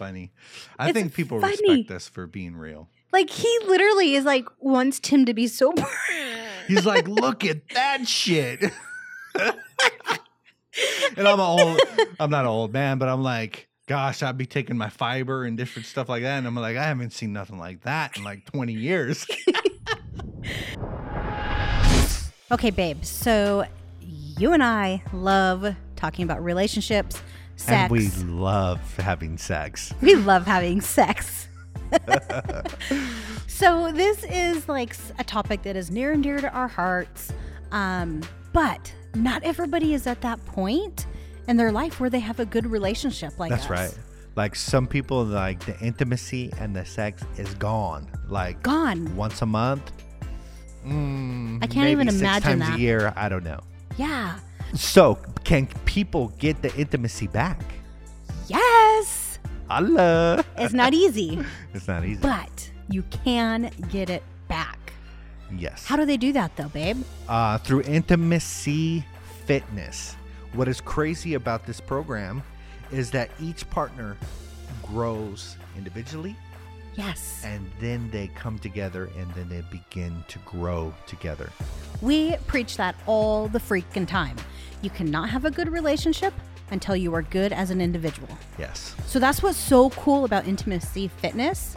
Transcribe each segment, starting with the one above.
funny. I It's think people funny. respect us for being real. Like he literally is like wants Tim to be sober. He's like, look at that shit. and I'm old, I'm not an old man, but I'm like, gosh, I'd be taking my fiber and different stuff like that. And I'm like, I haven't seen nothing like that in like 20 years. okay, babe. So you and I love talking about relationships, sex. And we love having sex. We love having sex. so this is like a topic that is near and dear to our hearts. Um, but not everybody is at that point in their life where they have a good relationship like That's us. right. Like some people, like the intimacy and the sex is gone. Like Gone. once a month. Mm, I can't even six imagine times that. a year. I don't know. Yeah. So, can people get the intimacy back? Yes. Allah. It's not easy, It's not easy. but you can get it back. yes. How do they do that though, babe? uh, through intimacy fitness. What is crazy about this program is that each partner grows individually Yes. and then they come together and then they begin to grow together. We preach that all the freaking time. You cannot have a good relationship until you are good as an individual. Yes. So that's what's so cool about intimacy fitness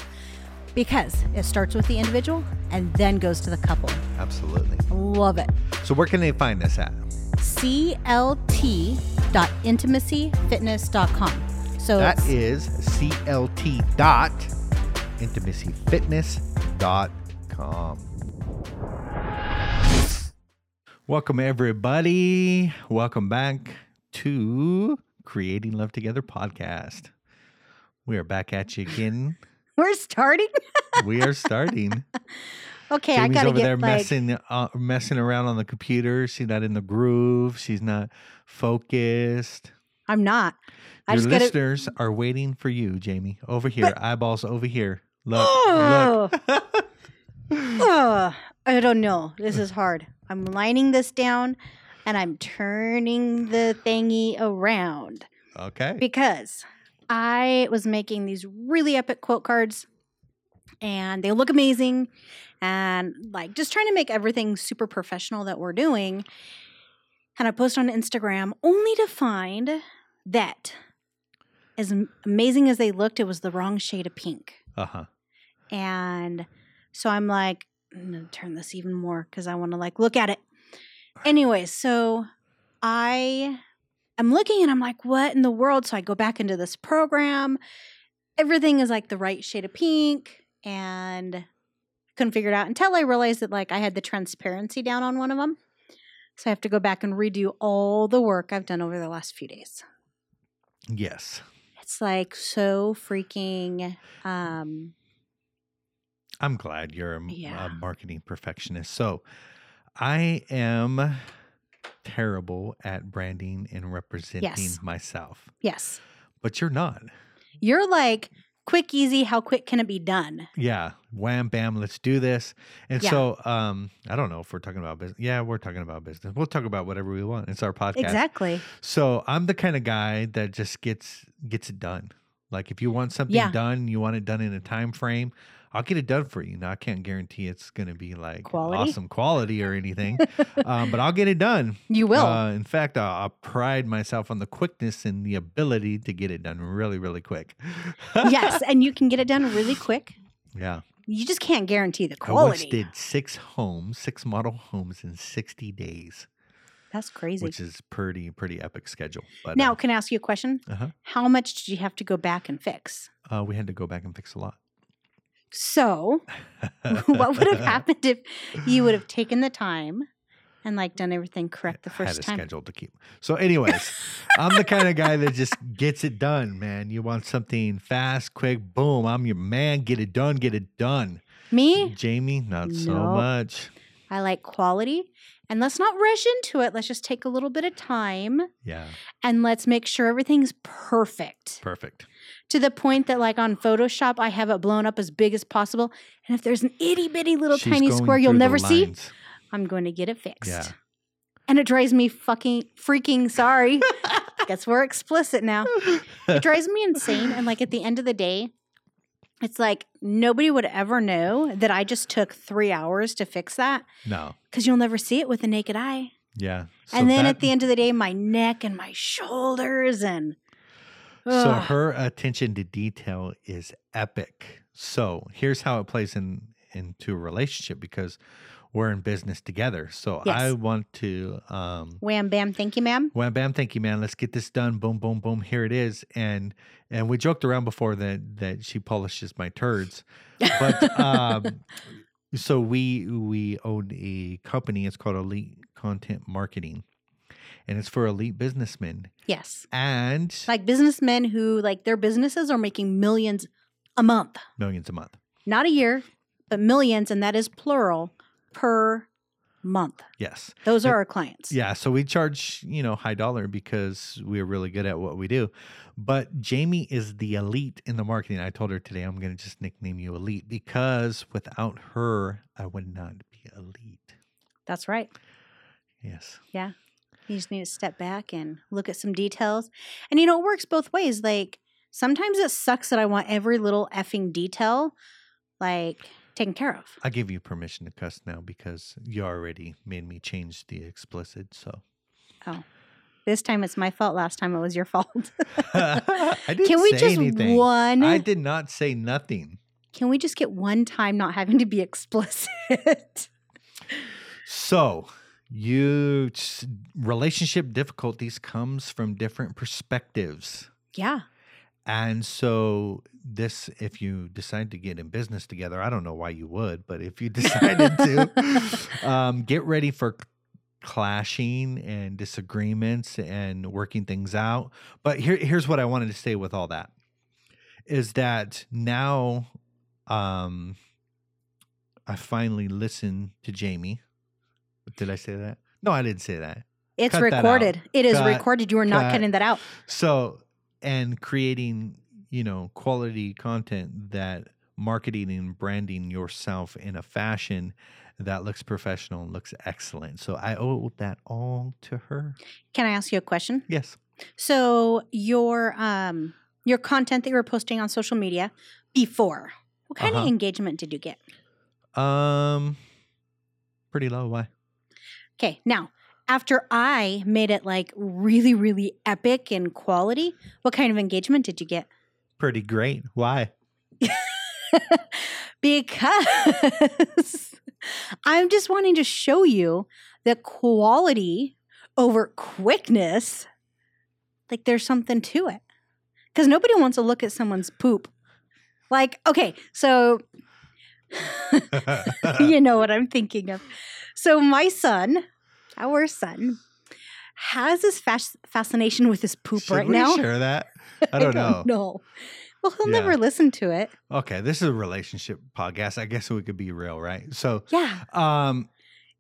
because it starts with the individual and then goes to the couple. Absolutely. Love it. So, where can they find this at? clt.intimacyfitness.com. So That is CLT dot intimacyfitness.com. Welcome, everybody. Welcome back to Creating Love Together podcast. We are back at you again. we're starting. we are starting. okay, I gotta over get there like messing uh, messing around on the computer. She's not in the groove. She's not focused. I'm not. I Your just gotta listeners are waiting for you, Jamie. Over here, But- eyeballs over here. Look, Oh. look. Ugh, I don't know. This is hard. I'm lining this down and I'm turning the thingy around okay. because I was making these really epic quote cards and they look amazing and like just trying to make everything super professional that we're doing. And I post on Instagram only to find that as amazing as they looked, it was the wrong shade of pink. Uh huh. And so I'm like, I'm gonna turn this even more because I want to like look at it. Anyway, so I am looking and I'm like, what in the world? So I go back into this program. Everything is like the right shade of pink and couldn't figure it out until I realized that like I had the transparency down on one of them. So I have to go back and redo all the work I've done over the last few days. Yes. It's like so freaking um I'm glad you're a, Yeah. marketing perfectionist. So, I am terrible at branding and representing Yes. myself, yes. but you're not. You're like quick, easy. How quick can it be done? Yeah, wham bam, let's do this. And Yeah. so, um, I don't know if we're talking about business. Yeah, we're talking about business. We'll talk about whatever we want. It's our podcast. Exactly. So I'm the kind of guy that just gets gets it done. Like if you want something Yeah. done, you want it done in a time frame, I'll get it done for you. Now I can't guarantee it's going to be like Quality? awesome quality or anything, um, but I'll get it done. You will. Uh, in fact, I'll, I'll pride myself on the quickness and the ability to get it done really, really quick. yes, and you can get it done really quick. Yeah. You just can't guarantee the quality. I once did six homes, six model homes in 60 days, That's crazy. which is pretty, pretty epic schedule. But now, can I ask you a question? uh, How much did you have to go back and fix? uh, uh, we had to go back and fix a lot. So, what would have happened if you would have taken the time and like done everything correct the had first a time? schedule to keep. So, anyways, I'm the kind of guy that just gets it done, man. You want something fast, quick, boom. I'm your man. Get it done. Get it done. Me, Jamie, not so much. I like quality. And let's not rush into it. Let's just take a little bit of time Yeah, and let's make sure everything's perfect. perfect. to the point that like on Photoshop I have it blown up as big as possible. And if there's an itty bitty little She's tiny square you'll never see. I'm going to get it fixed. Yeah. And it drives me fucking freaking sorry. Guess we're explicit now. It drives me insane. And like at the end of the day, it's like nobody would ever know that I just took three hours to fix that no. because you'll never see it with the naked eye. Yeah. and then that- at the end of the day, my neck and my shoulders and So her attention to detail is epic. So here's how it plays in into a relationship because we're in business together. So Yes. I want to um wham bam, thank you, ma'am. Wham bam, thank you, man. Let's get this done. Boom, boom, boom. Here it is. And and we joked around before that that she polishes my turds. But um so we we own a company, it's called Elite Content Marketing. And it's for elite businessmen. Yes. And Like businessmen who like their businesses are making millions a month, millions a month. not a year, but millions, and that is plural per month. Yes. Those are our clients. Yeah, so we charge, you know, high dollar because we're really good at what we do. But Jamie is the elite in the marketing. I told her today I'm going to just nickname you elite because without her, I would not be elite. That's right. Yes. Yeah. You just need to step back and look at some details. And you know, it works both ways. Like sometimes it sucks that I want every little effing detail like taken care of. I give you permission to cuss now because you already made me change the explicit. So Oh. This time it's my fault. Last time it was your fault. I didn't Can we say just anything. one? I did not say nothing. Can we just get one time not having to be explicit? So, you relationship difficulties comes from different perspectives. yeah. And so this if you decide to get in business together, I don't know why you would, but if you decided to um, get ready for clashing and disagreements and working things out. But here here's what I wanted to say with all that is that now um I finally listened to Jamie. Did I say that? No, I didn't say that. It's Cut that recorded. It is Cut, recorded. You are not cut. cutting that out. So, and creating, you know, quality content that marketing and branding yourself in a fashion that looks professional and looks excellent. So I owe that all to her. Can I ask you a question? Yes. So your um your content that you were posting on social media before, what kind Uh-huh. of engagement did you get? Um, pretty low. Why? Okay, now after I made it like really, really epic in quality, what kind of engagement did you get? Pretty great. Why? because I'm just wanting to show you that quality over quickness, like there's something to it. Because nobody wants to look at someone's poop. Like, okay, so you know what I'm thinking of. So my son, our son, has this fas- fascination with his poop Should right we now. share that? I don't know. No. Well, he'll Yeah. never listen to it. Okay, this is a relationship podcast. I guess we could be real, right? So, Yeah. um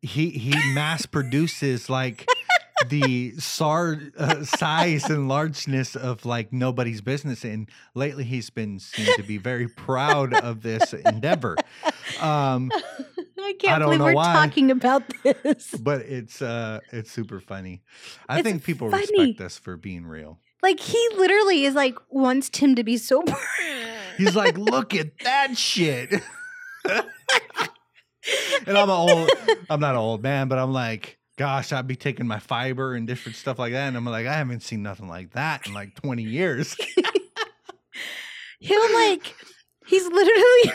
he he mass produces like the sar uh, size and largeness of like nobody's business and lately he's been seen to be very proud of this endeavor um I can't don't believe we're why. talking about this. but it's uh it's super funny i It's think people funny. respect us for being real Like he literally is like wants Tim to be sober. he's like look at that shit and i'm an old i'm not an old man but i'm like gosh i'd be taking my fiber and different stuff like that and i'm like i haven't seen nothing like that in like 20 years He'll like he's literally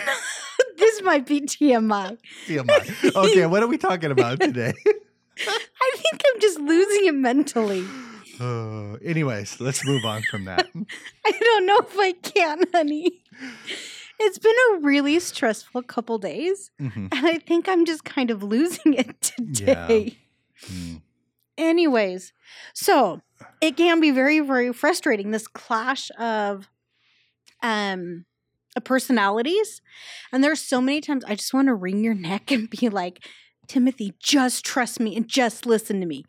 this might be TMI. TMI. okay what are we talking about today I think I'm just losing it mentally. uh, anyways let's move on from that I don't know if I can, honey. It's been a really stressful couple days, Mhm. and I think I'm just kind of losing it today. Mm. Anyways, so it can be very, very frustrating. This clash of um personalities. And there's so many times I just want to wring your neck and be like, Timothy, just trust me and just listen to me.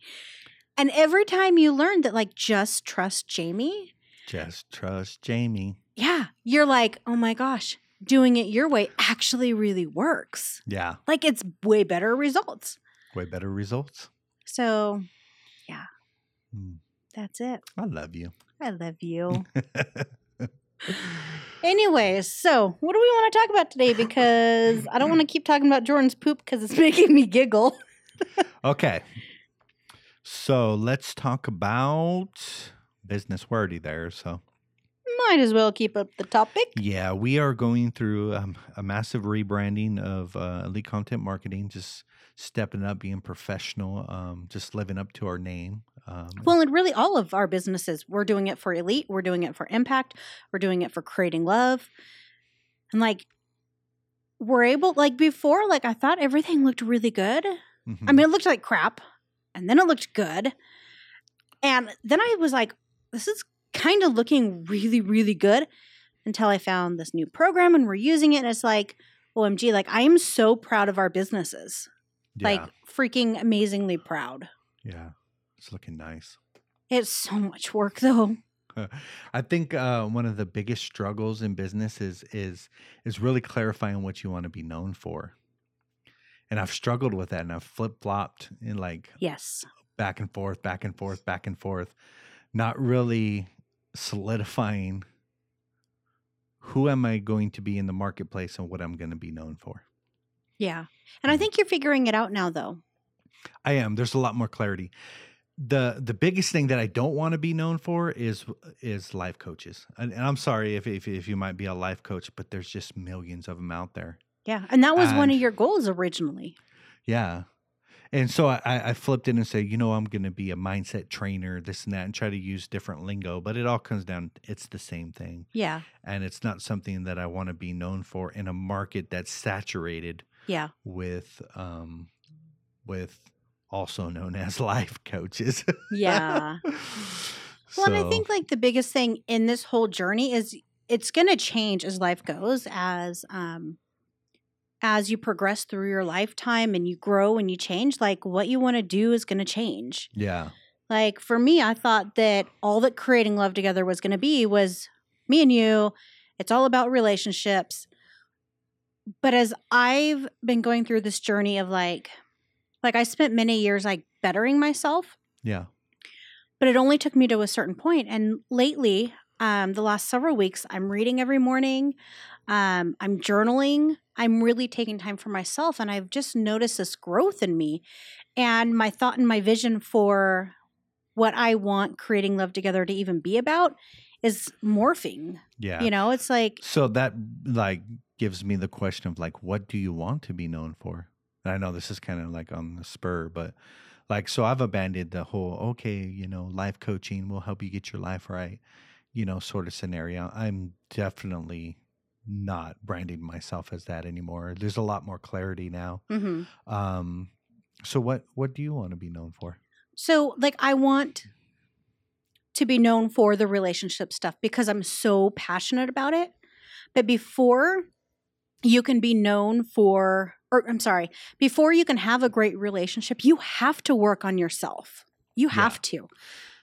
And every time you learn that, like, just trust Jamie, just trust jamie yeah, you're like, oh my gosh, doing it your way actually really works. yeah Like, it's way better results. way better results So, Mm. That's it. I love you. I love you. Anyways, so what do we want to talk about today? Because I don't want to keep talking about Jordan's poop because it's making me giggle. okay. So let's talk about business wordy there. So Might as well keep up the topic. yeah, we are going through um, a massive rebranding of uh, elite content marketing, just stepping up, being professional, um, just living up to our name. Um, Well, and really, all of our businesses, we're doing it for Elite, we're doing it for Impact, we're doing it for creating love. And like, we're able, like before, like I thought everything looked really good. I mhm. mean, it looked like crap, and then it looked good. And then I was like, this is kind of looking really, really good until I found this new program and we're using it. And it's like, OMG, like I am so proud of our businesses. yeah, Like freaking amazingly proud. yeah, it's looking nice. It's so much work though. I think uh, one of the biggest struggles in business is is is really clarifying what you want to be known for. And I've struggled with that, and I've flip flopped in like Yes. back and forth, back and forth, back and forth, not really solidifying who am I going to be in the marketplace and what I'm going to be known for. Yeah. And I Mhm. think you're figuring it out now though. I am. There's a lot more clarity. The The biggest thing that I don't want to be known for is is life coaches. And, and I'm sorry if, if if you might be a life coach, but there's just millions of them out there. Yeah. And that was one of your goals originally. Yeah. And so I, I flipped in and said, you know, I'm going to be a mindset trainer, this and that, and try to use different lingo. But it all comes down, it's the same thing. Yeah. And it's not something that I want to be known for in a market that's saturated Yeah. with, um, with also known as life coaches. Yeah. Well, and I think like the biggest thing in this whole journey is it's going to change as life goes, as um, as you progress through your lifetime and you grow and you change. Like what you want to do is going to change. yeah. Like for me, I thought that all that creating love together was going to be was me and you. It's all about relationships. But as I've been going through this journey of like, like I spent many years like bettering myself Yeah. but it only took me to a certain point. and lately um, the last several weeks i'm reading every morning um, i'm journaling i'm really taking time for myself and i've just noticed this growth in me and my thought and my vision for what i want creating love together to even be about is morphing Yeah. you know it's like So that like gives me the question of like, what do you want to be known for? And I know this is kind of like on the spur, but like, so I've abandoned the whole, okay, you know, life coaching will help you get your life right, you know, sort of scenario. I'm definitely not branding myself as that anymore. There's a lot more clarity now. mhm. Um, so what, what do you want to be known for? So, like, I want to be known for the relationship stuff because I'm so passionate about it. But before you can be known for, or I'm sorry, before you can have a great relationship, you have to work on yourself. You Yeah. have to.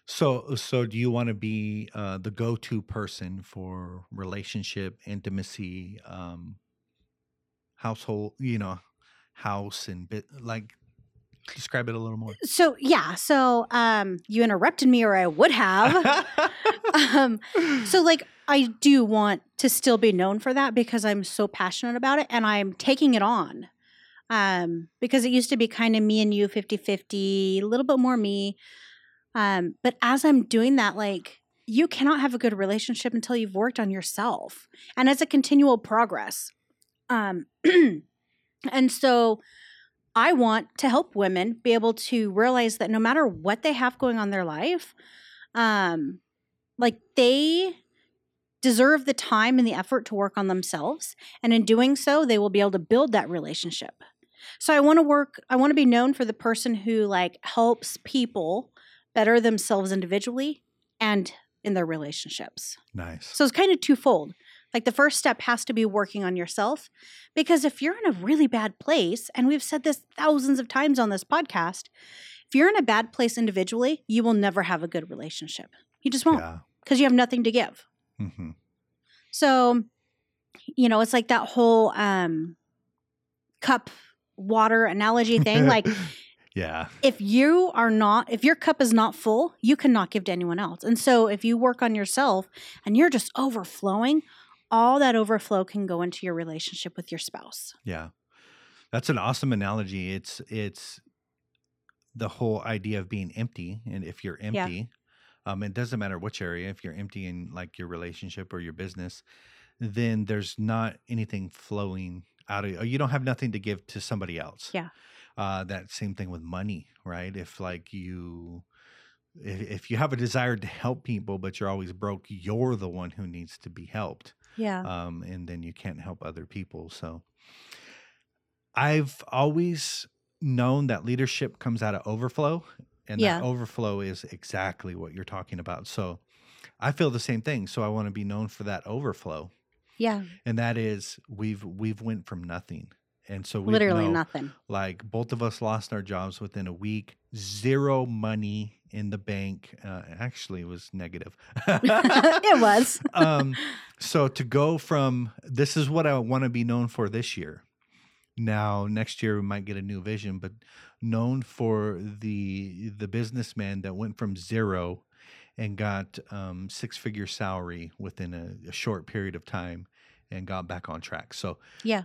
So, so do you want to be uh, the go-to person for relationship, intimacy, um, household? You know, house and bit like. Describe it a little more. So, yeah. So, um, you interrupted me, or I would have. um, so like i do want to still be known for that because i'm so passionate about it and i'm taking it on um because it used to be kind of me and you 50-50 a little bit more me um but as i'm doing that like you cannot have a good relationship until you've worked on yourself and it's a continual progress um and so i want to help women be able to realize that no matter what they have going on their life um like they deserve the time and the effort to work on themselves and in doing so they will be able to build that relationship so i want to work i want to be known for the person who like helps people better themselves individually and in their relationships nice. so it's kind of twofold like the first step has to be working on yourself because if you're in a really bad place and we've said this thousands of times on this podcast if you're in a bad place individually you will never have a good relationship you just won't Yeah. because you have nothing to give. hmm So, you know, it's like that whole um cup water analogy thing. Like Yeah. if you are not if your cup is not full you cannot give to anyone else and so if you work on yourself and you're just overflowing all that overflow can go into your relationship with your spouse Yeah. That's an awesome analogy. It's it's the whole idea of being empty. And if you're Yeah. empty, um, it doesn't matter which area, if you're empty in like your relationship or your business, then there's not anything flowing out of you. Don't have nothing to give to somebody else. Yeah. Uh, that same thing with money, right? If like you if, if you have a desire to help people, but you're always broke, you're the one who needs to be helped yeah um, and then you can't help other people. So I've always known that leadership comes out of overflow, and Yeah. that overflow is exactly what you're talking about. So I feel the same thing. So I want to be known for that overflow, yeah and that is we've we've went from nothing. And so we literally know, nothing like both of us lost our jobs within a week, zero money in the bank. Uh, actually, it was negative. it was um, so to go from this is what I want to be known for this year. Now next year we might get a new vision, but known for the the businessman that went from zero and got um, six figure salary within a, a short period of time and got back on track. So yeah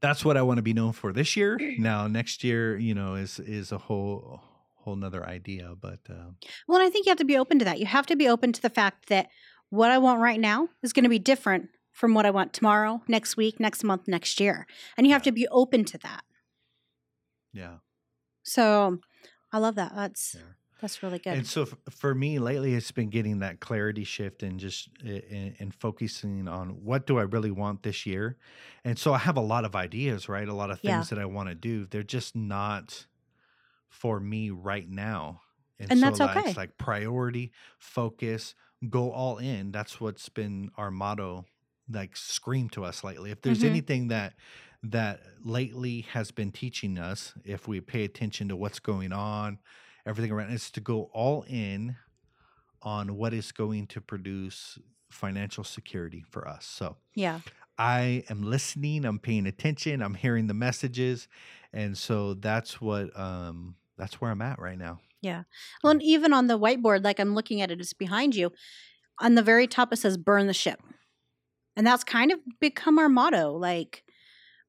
that's what I want to be known for this year. Now next year, you know, is is a whole whole nother idea, but um, well and i think you have to be open to that you have to be open to the fact that what i want right now is going to be different from what i want tomorrow next week next month next year and you have to be open to that yeah. so i love that that's Yeah. That's really good And so f- for me lately, it's been getting that clarity shift and just and, and focusing on what do I really want this year. And so I have a lot of ideas, right? A lot of things Yeah. that I want to do. They're just not for me right now. And that's like, okay. It's like priority, focus, go all in. That's what's been our motto, like scream to us lately. If there's Mhm. anything that that lately has been teaching us, if we pay attention to what's going on, everything around, is to go all in on what is going to produce financial security for us. So yeah I am listening, I'm paying attention, I'm hearing the messages, and so that's what um that's where I'm at right now. Yeah. Well, and even on the whiteboard, like I'm looking at it, it's behind you. On the very top, it says "Burn the ship," and that's kind of become our motto. Like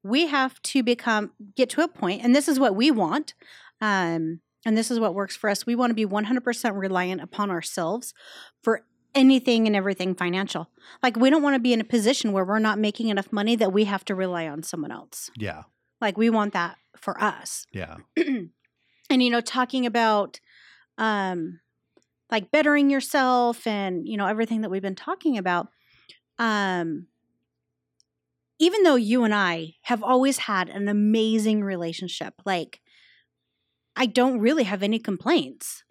we have to become get to a point, and this is what we want, um, and this is what works for us. We want to be 100% reliant upon ourselves for anything and everything financial. Like we don't want to be in a position where we're not making enough money that we have to rely on someone else. Yeah. Like we want that for us Yeah. and you know talking about um like bettering yourself and you know everything that we've been talking about um even though you and I have always had an amazing relationship like I don't really have any complaints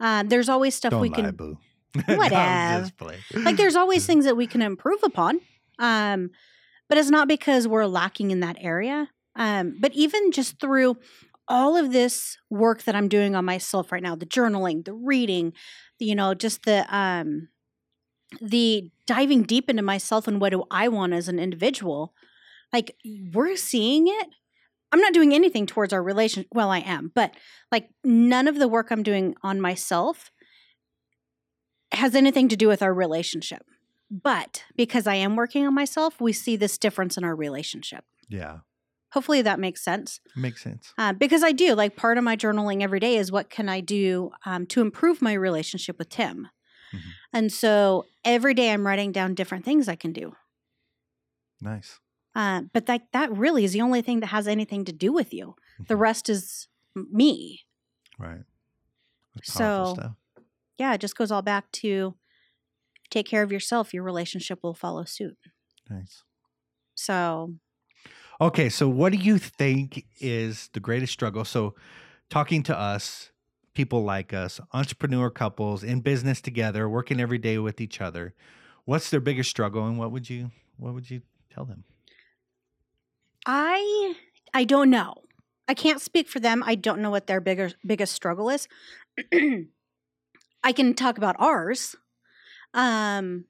uh, there's always stuff Don't we lie, can boo. Whatever. like there's always things that we can improve upon um but it's not because we're lacking in that area um but even just through all of this work that i'm doing on myself right now the journaling the reading the, you know just the um the diving deep into myself and what do i want as an individual like we're seeing it i'm not doing anything towards our relation well i am but like none of the work i'm doing on myself has anything to do with our relationship. But because I am working on myself, we see this difference in our relationship. Yeah. Hopefully that makes sense. Makes sense. Uh, because I do, like, part of my journaling every day is what can I do um, to improve my relationship with Tim? Mhm. And so every day I'm writing down different things I can do. Nice. Uh, but like that really is the only thing that has anything to do with you. The Mhm. rest is me. Right. So- stuff. Yeah, it just goes all back to take care of yourself. Your relationship will follow suit. Nice. So Okay, so what do you think is the greatest struggle? So, talking to us, people like us, entrepreneur couples in business together, working every day with each other, what's their biggest struggle, and what would you what would you tell them? I I don't know. I can't speak for them. I don't know what their bigger biggest struggle is. I can talk about ours. Um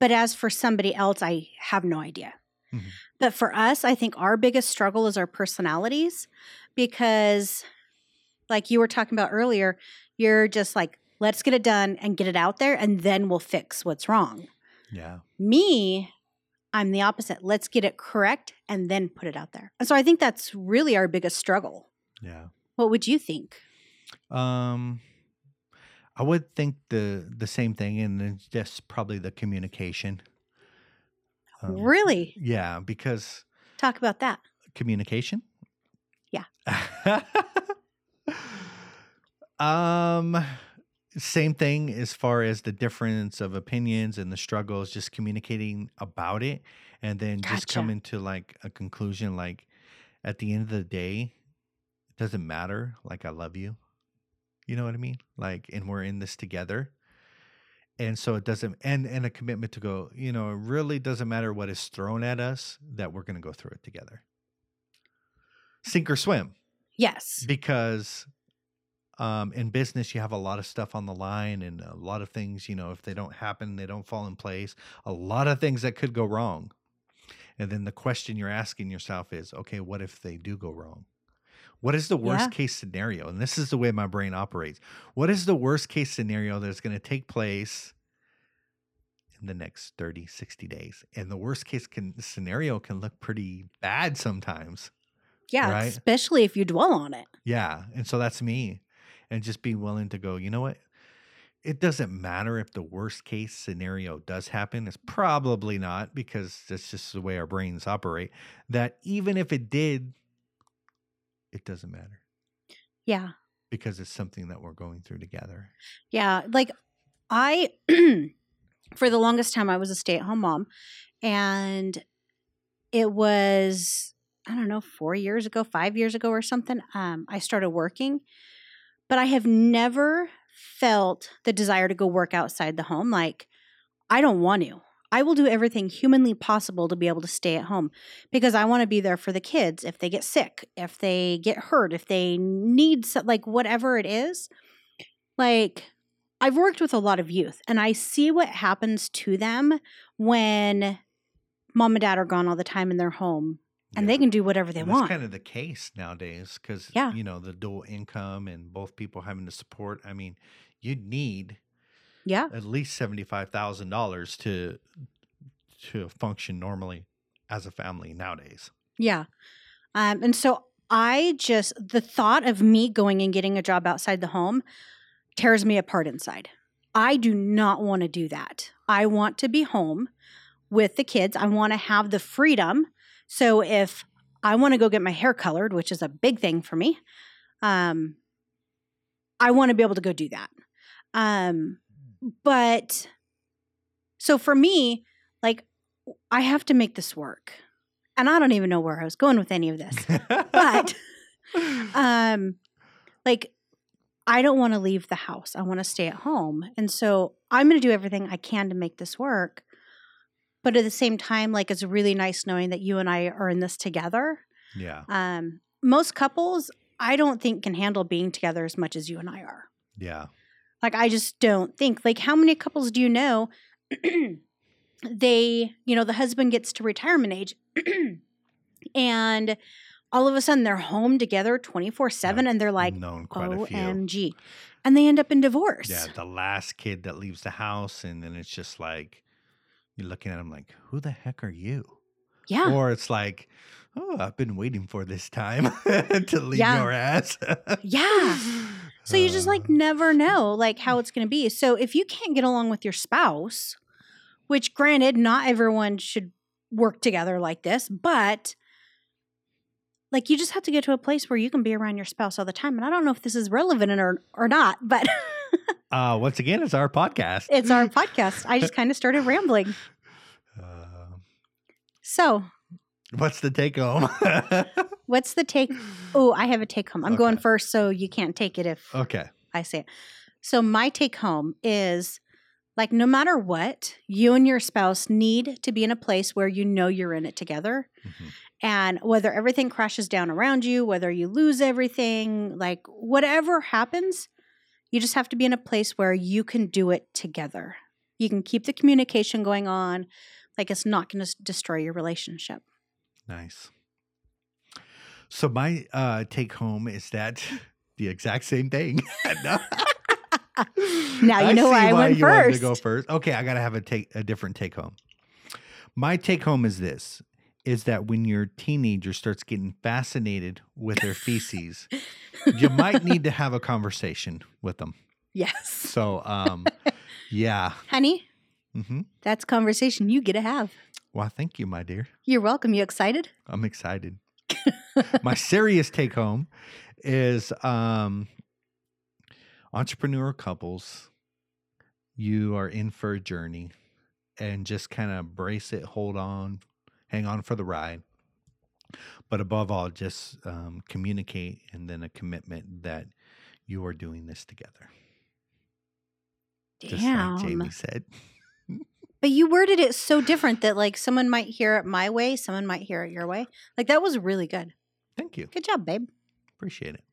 but as for somebody else, I have no idea. Mhm. But for us, I think our biggest struggle is our personalities because like you were talking about earlier, you're just like, let's get it done and get it out there, and then we'll fix what's wrong. Yeah. Me, I'm the opposite. Let's get it correct and then put it out there. And so I think that's really our biggest struggle. Yeah. What would you think? Um, I would think the the same thing, and it's just probably the communication. Um, really? Yeah, because Talk about that. communication. Yeah. um, same thing as far as the difference of opinions and the struggles. Just communicating about it, and then just Gotcha. coming to like a conclusion. Like at the end of the day, it doesn't matter. Like I love you. You know what I mean? Like, and we're in this together. And so it doesn't, and and a commitment to go. You know, it really doesn't matter what is thrown at us. That we're going to go through it together. Sink or swim Yes. because um, in business you have a lot of stuff on the line and a lot of things you know if they don't happen they don't fall in place a lot of things that could go wrong and then the question you're asking yourself is okay what if they do go wrong what is the worst Yeah. case scenario and this is the way my brain operates what is the worst case scenario that's going to take place in the next 30 60 days and the worst case can, scenario can look pretty bad sometimes Yeah. Right? Especially if you dwell on it. yeah. And so that's me. And just being willing to go, you know what? It doesn't matter if the worst case scenario does happen. It's probably not because that's just the way our brains operate. That even if it did, it doesn't matter Yeah. because it's something that we're going through together. Yeah, like I for the longest time I was a stay-at-home mom and it was I don't know, 4 years ago, 5 years ago or something, um I started working, but I have never felt the desire to go work outside the home like I don't want to. I will do everything humanly possible to be able to stay at home because I want to be there for the kids if they get sick, if they get hurt, if they need so, like whatever it is. Like I've worked with a lot of youth and I see what happens to them when mom and dad are gone all the time in their home and they can do whatever they And want. That's kind of the case nowadays because, Yeah. you know, the dual income and both people having to support. I mean, you'd need yeah. at least $75,000 to to function normally as a family nowadays. Yeah. Um, and so I just, the thought of me going and getting a job outside the home tears me apart inside. I do not want to do that. I want to be home with the kids. I want to have the freedom. So if I want to go get my hair colored, which is a big thing for me, um, I want to be able to go do that. Um, but so for me, like, I have to make this work. And I don't even know where I was going with any of this. But um like I don't want to leave the house. I want to stay at home. And so I'm going to do everything I can to make this work. But at the same time like it's really nice knowing that you and I are in this together. yeah. Um most couples I don't think can handle being together as much as you and I are. Yeah. Like I just don't think. Like how many couples do you know they, you know, the husband gets to retirement age and all of a sudden they're home together 24/7 and they're like known quite a few. OMG. And they end up in divorce. Yeah, the last kid that leaves the house, and then it's just like you're looking at them like, "Who the heck are you?" Yeah. Or it's like, "Oh, I've been waiting for this time to leave Yeah. your ass." Yeah. So you just like Uh, never know like how it's going to be. So if you can't get along with your spouse, which granted not everyone should work together like this, but like you just have to get to a place where you can be around your spouse all the time. And I don't know if this is relevant or or not, but uh, once again, it's our podcast. it's our podcast. I just kind of started rambling. Uh, So, what's the take home? what's the take? Oh, I have a take home. I'm going first so you can't take it if okay. I say it. So my take home is like no matter what, you and your spouse need to be in a place where you know you're in it together. Mhm. And whether everything crashes down around you, whether you lose everything, like whatever happens, you just have to be in a place where you can do it together. You can keep the communication going on. Like it's not going to destroy your relationship. Nice. So my uh, take home is that the exact same thing. Now you know why I went you wanted to go first. Okay, I gotta have a take a different take home. My take home is this: is that when your teenager starts getting fascinated with their feces, you might need to have a conversation with them. Yes. So, um, yeah. Honey, hmm that's conversation you get to have. Well, thank you, my dear. You're welcome. You excited? I'm excited. My serious take home is um, entrepreneur couples, you are in for a journey and just kind of brace it, hold on, hang on for the ride. But above all, just um, communicate and then a commitment that you are doing this together. Just Damn. like Jamie said. But you worded it so different that like someone might hear it my way, someone might hear it your way. Like that was really good. Thank you. Good job, babe. Appreciate it.